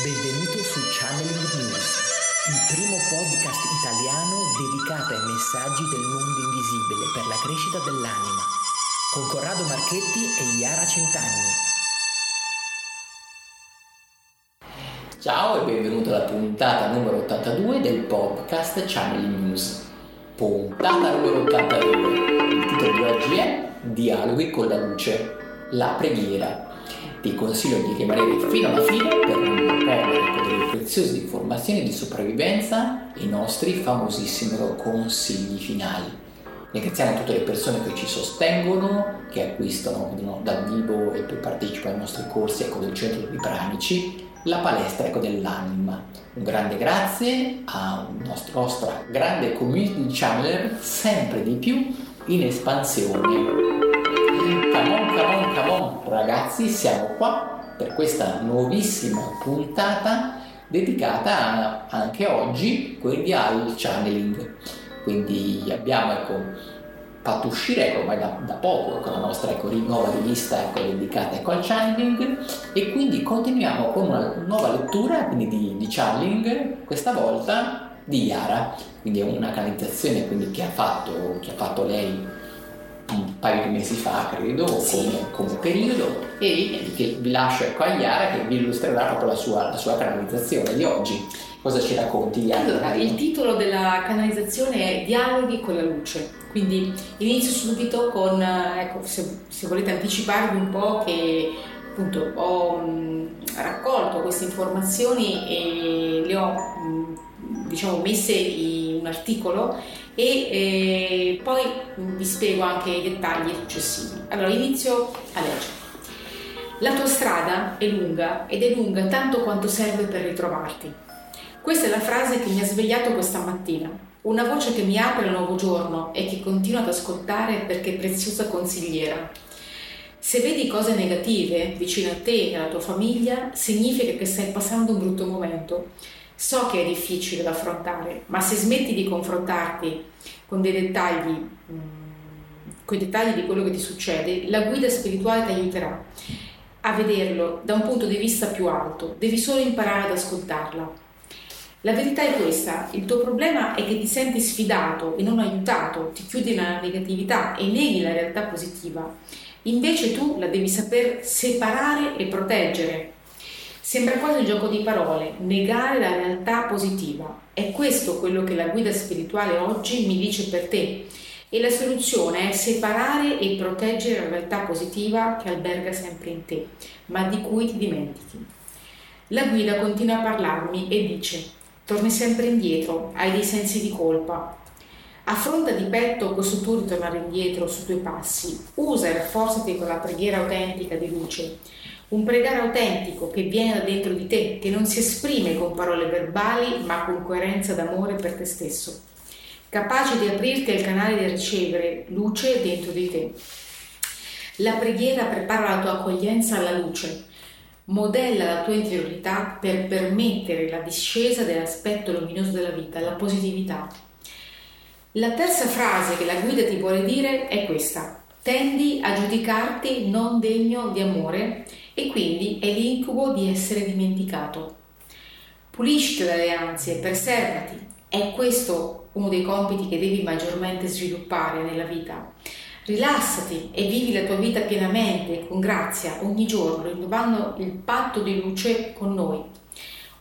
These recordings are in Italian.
Benvenuto su Channeling News, il primo podcast italiano dedicato ai messaggi del mondo invisibile per la crescita dell'anima, con Corrado Marchetti e Iara Centanni. Ciao e benvenuto alla puntata numero 82 del podcast Channeling News. Puntata numero 82. Il titolo di oggi è Dialoghi con la luce, la preghiera ti consiglio di rimanere fino alla fine per non perdere delle preziose informazioni di sopravvivenza e i nostri famosissimi consigli finali. Ringraziamo tutte le persone che ci sostengono, che acquistano no, dal vivo e poi partecipano ai nostri corsi ecco, del centro di Pranici, la palestra ecco, dell'anima. Un grande grazie a nostra grande community channel, sempre di più in espansione. Ragazzi, siamo qua per questa nuovissima puntata dedicata anche oggi quindi al channeling. Quindi abbiamo ecco, fatto uscire ecco, ormai da, da poco ecco, la nostra ecco, nuova rivista ecco, dedicata al channeling e quindi continuiamo con una nuova lettura di, di channeling, questa volta di Yara, quindi è una canalizzazione che ha, fatto, che ha fatto lei un paio di mesi fa, credo, sì. come, come, periodo, e che vi lascio ecco a Iara che vi illustrerà proprio la sua, la sua canalizzazione di oggi. Cosa ci racconti, Iara? Allora, il titolo della canalizzazione è Dialoghi con la luce, quindi inizio subito con, ecco, se, se volete anticiparvi un po' che appunto ho mh, raccolto queste informazioni e le ho mh, diciamo messe in un articolo e eh, poi vi spiego anche i dettagli successivi. Allora inizio a leggere. La tua strada è lunga ed è lunga tanto quanto serve per ritrovarti. Questa è la frase che mi ha svegliato questa mattina. Una voce che mi apre il nuovo giorno e che continuo ad ascoltare perché è preziosa consigliera. Se vedi cose negative vicino a te e alla tua famiglia, significa che stai passando un brutto momento So che è difficile da affrontare, ma se smetti di confrontarti con dei dettagli, mm, con i dettagli di quello che ti succede, la guida spirituale ti aiuterà a vederlo da un punto di vista più alto. Devi solo imparare ad ascoltarla. La verità è questa, il tuo problema è che ti senti sfidato e non aiutato, ti chiudi nella negatività e neghi la realtà positiva. Invece tu la devi saper separare e proteggere. Sembra quasi un gioco di parole, negare la realtà positiva. È questo quello che la guida spirituale oggi mi dice per te. E la soluzione è separare e proteggere la realtà positiva che alberga sempre in te, ma di cui ti dimentichi. La guida continua a parlarmi e dice, torni sempre indietro, hai dei sensi di colpa. Affronta di petto questo tuo ritornare indietro sui tuoi passi, usa e rafforzati con la preghiera autentica di luce un pregare autentico che viene da dentro di te, che non si esprime con parole verbali ma con coerenza d'amore per te stesso, capace di aprirti al canale di ricevere luce dentro di te. La preghiera prepara la tua accoglienza alla luce, modella la tua interiorità per permettere la discesa dell'aspetto luminoso della vita, la positività. La terza frase che la guida ti vuole dire è questa. Tendi a giudicarti non degno di amore e quindi è l'incubo di essere dimenticato. Pulisciti dalle ansie, preservati. È questo uno dei compiti che devi maggiormente sviluppare nella vita. Rilassati e vivi la tua vita pienamente, con grazia, ogni giorno, rinnovando il patto di luce con noi.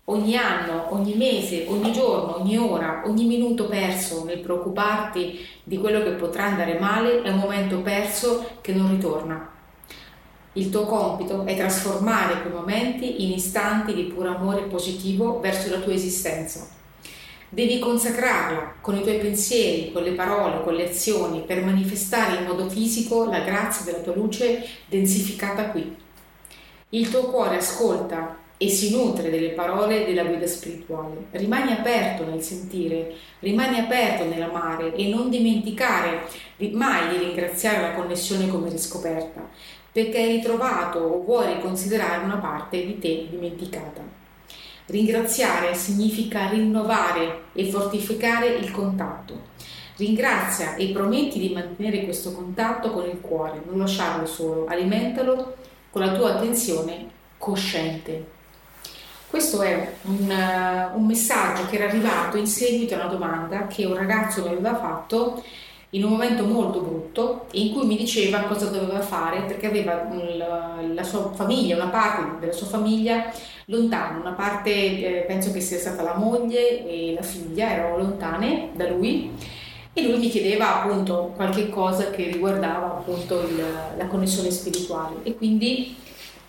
Ogni anno, ogni mese, ogni giorno, ogni ora, ogni minuto perso nel preoccuparti di quello che potrà andare male è un momento perso che non ritorna. Il tuo compito è trasformare quei momenti in istanti di puro amore positivo verso la tua esistenza. Devi consacrarla con i tuoi pensieri, con le parole, con le azioni, per manifestare in modo fisico la grazia della tua luce densificata qui. Il tuo cuore ascolta e si nutre delle parole della guida spirituale. Rimani aperto nel sentire, rimani aperto nell'amare e non dimenticare mai di ringraziare la connessione come riscoperta, perché hai ritrovato o vuoi riconsiderare una parte di te dimenticata. Ringraziare significa rinnovare e fortificare il contatto. Ringrazia e prometti di mantenere questo contatto con il cuore, non lasciarlo solo, alimentalo con la tua attenzione cosciente. Questo è un, uh, un, messaggio che era arrivato in seguito a una domanda che un ragazzo mi aveva fatto in un momento molto brutto in cui mi diceva cosa doveva fare perché aveva la, la sua famiglia, una parte della sua famiglia lontana, una parte eh, penso che sia stata la moglie e la figlia erano lontane da lui e lui mi chiedeva appunto qualche cosa che riguardava appunto il, la connessione spirituale. E quindi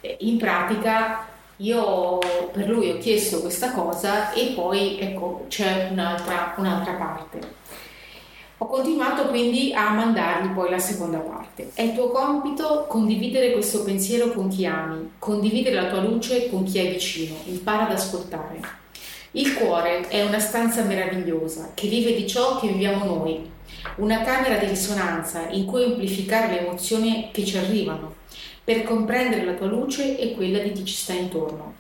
eh, in pratica io per lui ho chiesto questa cosa e poi ecco c'è un'altra, un'altra parte. Ho continuato quindi a mandargli poi la seconda parte. È il tuo compito condividere questo pensiero con chi ami, condividere la tua luce con chi è vicino, impara ad ascoltare. Il cuore è una stanza meravigliosa che vive di ciò che viviamo noi, una camera di risonanza in cui amplificare le emozioni che ci arrivano, per comprendere la tua luce e quella di chi ci sta intorno.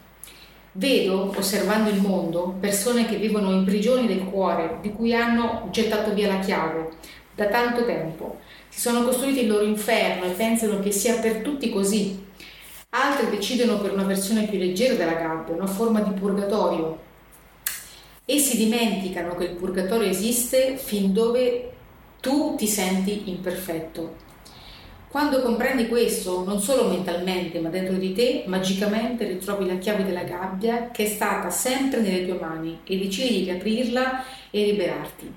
Vedo, osservando il mondo, persone che vivono in prigioni del cuore, di cui hanno gettato via la chiave da tanto tempo. Si sono costruiti il loro inferno e pensano che sia per tutti così. Altri decidono per una versione più leggera della gabbia, una forma di purgatorio. Essi dimenticano che il purgatorio esiste fin dove tu ti senti imperfetto. Quando comprendi questo, non solo mentalmente, ma dentro di te, magicamente ritrovi la chiave della gabbia che è stata sempre nelle tue mani e decidi di aprirla e liberarti.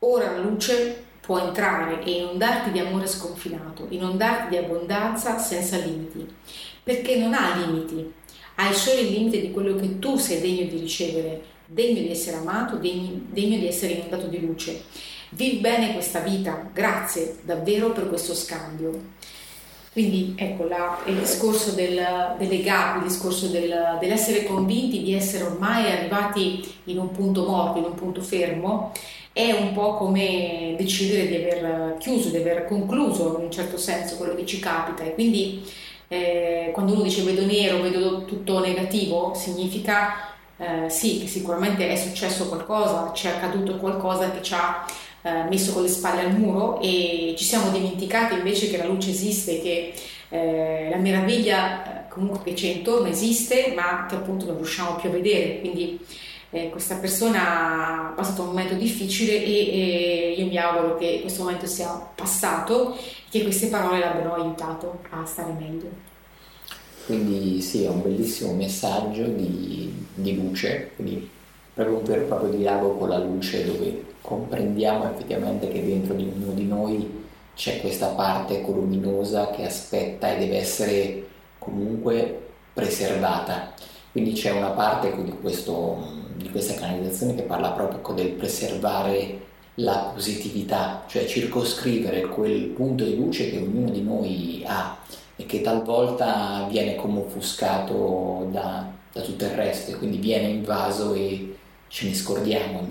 Ora la luce può entrare e inondarti di amore sconfinato, inondarti di abbondanza senza limiti, perché non ha limiti, hai solo il limite di quello che tu sei degno di ricevere, degno di essere amato, degno, degno di essere inondato di luce Vivi bene questa vita, grazie davvero per questo scambio. Quindi ecco la, il discorso del, delle gabbie, il discorso del, dell'essere convinti di essere ormai arrivati in un punto morto, in un punto fermo, è un po' come decidere di aver chiuso, di aver concluso in un certo senso quello che ci capita e quindi eh, quando uno dice vedo nero, vedo tutto negativo, significa eh, sì che sicuramente è successo qualcosa, ci è accaduto qualcosa che ci ha eh, messo con le spalle al muro e ci siamo dimenticati invece che la luce esiste, che eh, la meraviglia eh, comunque che c'è intorno esiste, ma che appunto non riusciamo più a vedere. Quindi eh, questa persona ha passato un momento difficile e, e, io mi auguro che questo momento sia passato e che queste parole l'abbiano aiutato a stare meglio. Quindi sì, è un bellissimo messaggio di, di luce, quindi proprio un vero e proprio dialogo con la luce dove comprendiamo effettivamente che dentro di ognuno di noi c'è questa parte luminosa che aspetta e deve essere comunque preservata. Quindi c'è una parte di, questo, di questa canalizzazione che parla proprio del preservare la positività, cioè circoscrivere quel punto di luce che ognuno di noi ha e che talvolta viene come offuscato da, da tutto il resto e quindi viene invaso e ce ne scordiamo,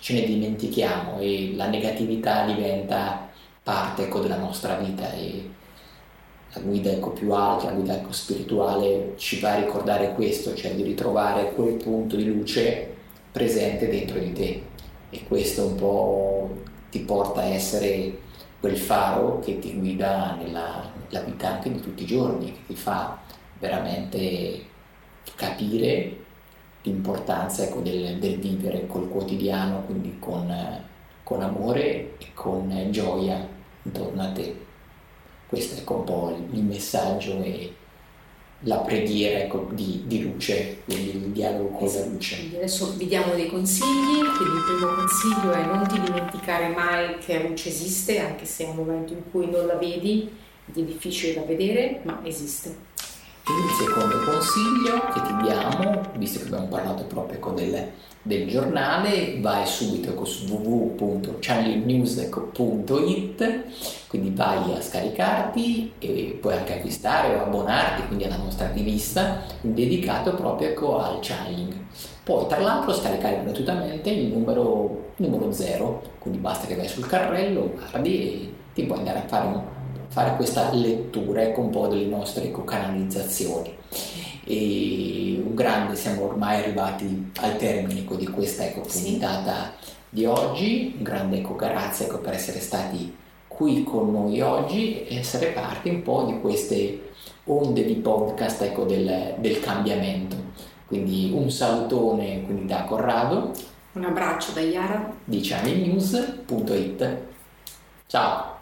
ce ne dimentichiamo e la negatività diventa parte ecco, della nostra vita e la guida ecco, più alta, la guida ecco, spirituale ci fa ricordare questo, cioè di ritrovare quel punto di luce presente dentro di te. E questo un po' ti porta a essere quel faro che ti guida nella, nella vita anche di tutti i giorni, che ti fa veramente capire l'importanza ecco, del, del, vivere col quotidiano, quindi con, con, amore e con gioia intorno a te. Questo è ecco, un po' il messaggio e la preghiera ecco, di, di, luce, quindi il dialogo con la luce. Adesso vi diamo dei consigli, quindi il primo consiglio è non ti dimenticare mai che la luce esiste, anche se è un momento in cui non la vedi, è difficile da vedere, ma esiste. Il secondo consiglio che ti diamo, visto che abbiamo parlato proprio del, del giornale, vai subito su www.channelnews.it, quindi vai a scaricarti e puoi anche acquistare o abbonarti quindi alla nostra rivista dedicato proprio ecco, al channeling. Puoi tra l'altro scaricare gratuitamente il numero, numero 0, quindi basta che vai sul carrello, guardi e ti puoi andare a fare un fare questa lettura ecco un po' delle nostre ecocanalizzazioni. E un grande, siamo ormai arrivati al termine ecco, di questa ecco, puntata di oggi, un grande ecco, grazie ecco, per essere stati qui con noi oggi e essere parte un po' di queste onde di podcast ecco, del, del cambiamento. Quindi un salutone quindi da Corrado Un abbraccio da Iara. di channelnews.it. Ciao!